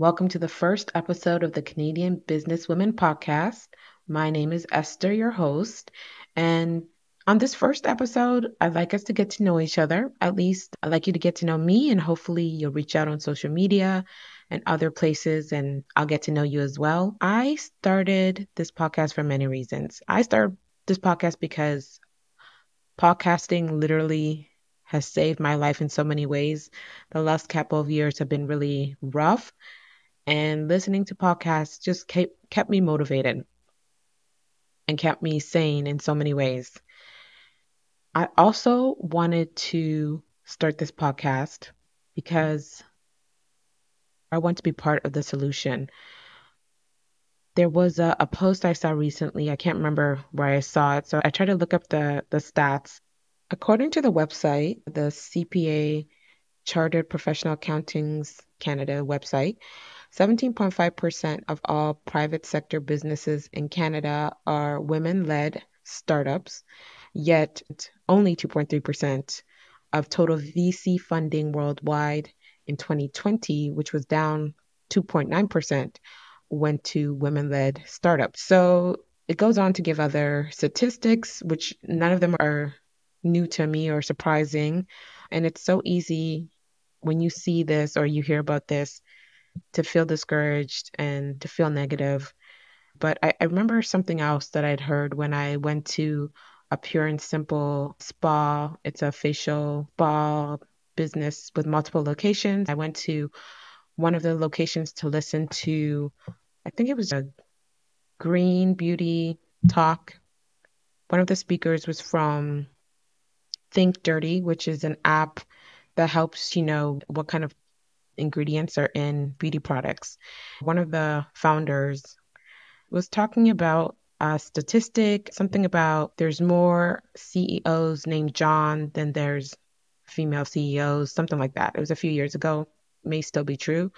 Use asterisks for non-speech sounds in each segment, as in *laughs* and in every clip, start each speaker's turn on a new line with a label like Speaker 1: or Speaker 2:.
Speaker 1: Welcome to the first episode of the Canadian Businesswomen Podcast. My name is Esther, your host. And on this first episode, I'd like us to get to know each other. At least I'd like you to get to know me, and hopefully, you'll reach out on social media and other places, and I'll get to know you as well. I started this podcast for many reasons. I started this podcast because podcasting literally has saved my life in so many ways. The last couple of years have been really rough, and listening to podcasts just kept, kept me motivated and kept me sane in so many ways. I also wanted to start this podcast because I want to be part of the solution. There was a, a post I saw recently. I can't remember where I saw it, so I tried to look up the, the stats According to the website, the CPA Chartered Professional Accountants Canada website, 17.5% of all private sector businesses in Canada are women led startups, yet only 2.3% of total VC funding worldwide in 2020, which was down 2.9%, went to women led startups. So it goes on to give other statistics, which none of them are new to me or surprising. And it's so easy when you see this or you hear about this to feel discouraged and to feel negative. But I, I remember something else that I'd heard when I went to a pure and simple spa. It's a facial spa business with multiple locations. I went to one of the locations to listen to, I think it was a green beauty talk. One of the speakers was from Think Dirty, which is an app that helps you know what kind of ingredients are in beauty products. One of the founders was talking about a statistic, something about there's more CEOs named John than there's female CEOs, something like that. It was a few years ago, may still be true.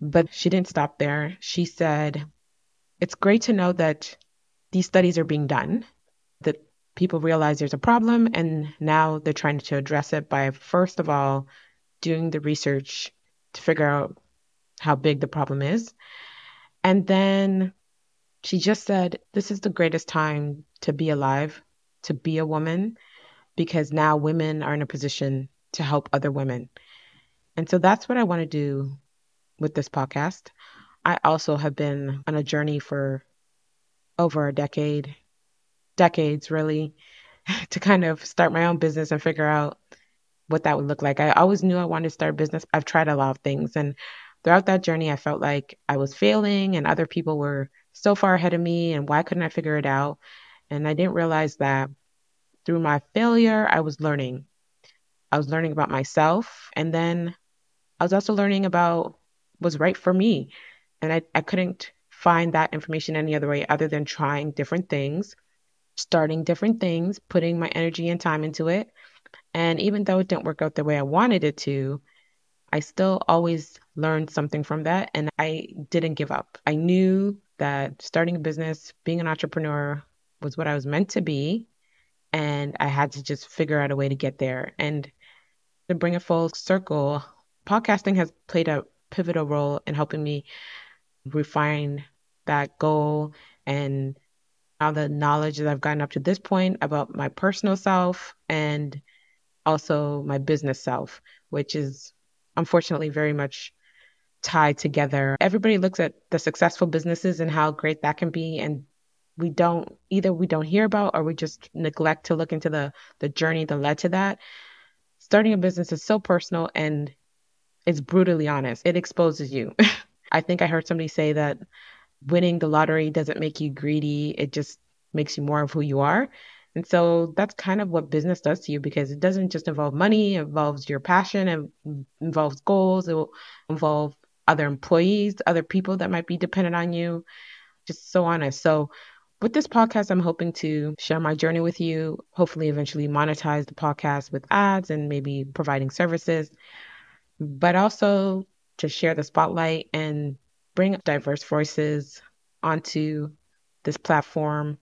Speaker 1: But she didn't stop there. She said, It's great to know that these studies are being done, that people realize there's a problem and now they're trying to address it by first of all doing the research to figure out how big the problem is. And then she just said this is the greatest time to be alive to be a woman because now women are in a position to help other women. And so that's what i want to do with this podcast. I also have been on a journey for over a decade decades really *laughs* to kind of start my own business and figure out what that would look like. I always knew I wanted to start a business. I've tried a lot of things and throughout that journey I felt like I was failing and other people were so far ahead of me and why couldn't I figure it out? And I didn't realize that through my failure I was learning. I was learning about myself and then I was also learning about what's right for me. And I, I couldn't find that information any other way other than trying different things starting different things, putting my energy and time into it. And even though it didn't work out the way I wanted it to, I still always learned something from that and I didn't give up. I knew that starting a business, being an entrepreneur was what I was meant to be. And I had to just figure out a way to get there. And to bring it full circle, podcasting has played a pivotal role in helping me refine that goal and all the knowledge that I've gotten up to this point about my personal self and also my business self, which is unfortunately very much tied together. Everybody looks at the successful businesses and how great that can be and we don't either we don't hear about or we just neglect to look into the the journey that led to that. Starting a business is so personal and it's brutally honest. It exposes you. *laughs* I think I heard somebody say that winning the lottery doesn't make you greedy. It just makes you more of who you are. And so that's kind of what business does to you because it doesn't just involve money, it involves your passion, it involves goals, it will involve other employees, other people that might be dependent on you, just so honest. So with this podcast, I'm hoping to share my journey with you, hopefully eventually monetize the podcast with ads and maybe providing services, but also to share the spotlight and bring diverse voices onto this platform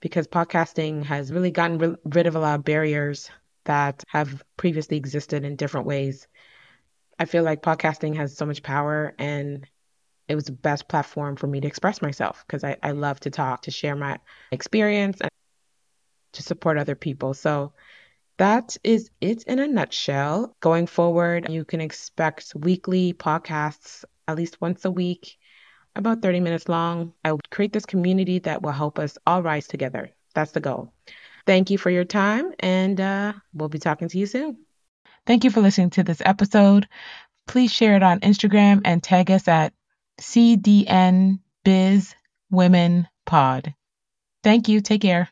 Speaker 1: because podcasting has really gotten rid of a lot of barriers that have previously existed in different ways. I feel like podcasting has so much power and it was the best platform for me to express myself because I, I love to talk, to share my experience, and to support other people. So that is it in a nutshell. Going forward, you can expect weekly podcasts at least once a week, about 30 minutes long. I will create this community that will help us all rise together. That's the goal. Thank you for your time, and uh, we'll be talking to you soon. Thank you for listening to this episode. Please share it on Instagram and tag us at CDN Biz Women Pod. Thank you. Take care.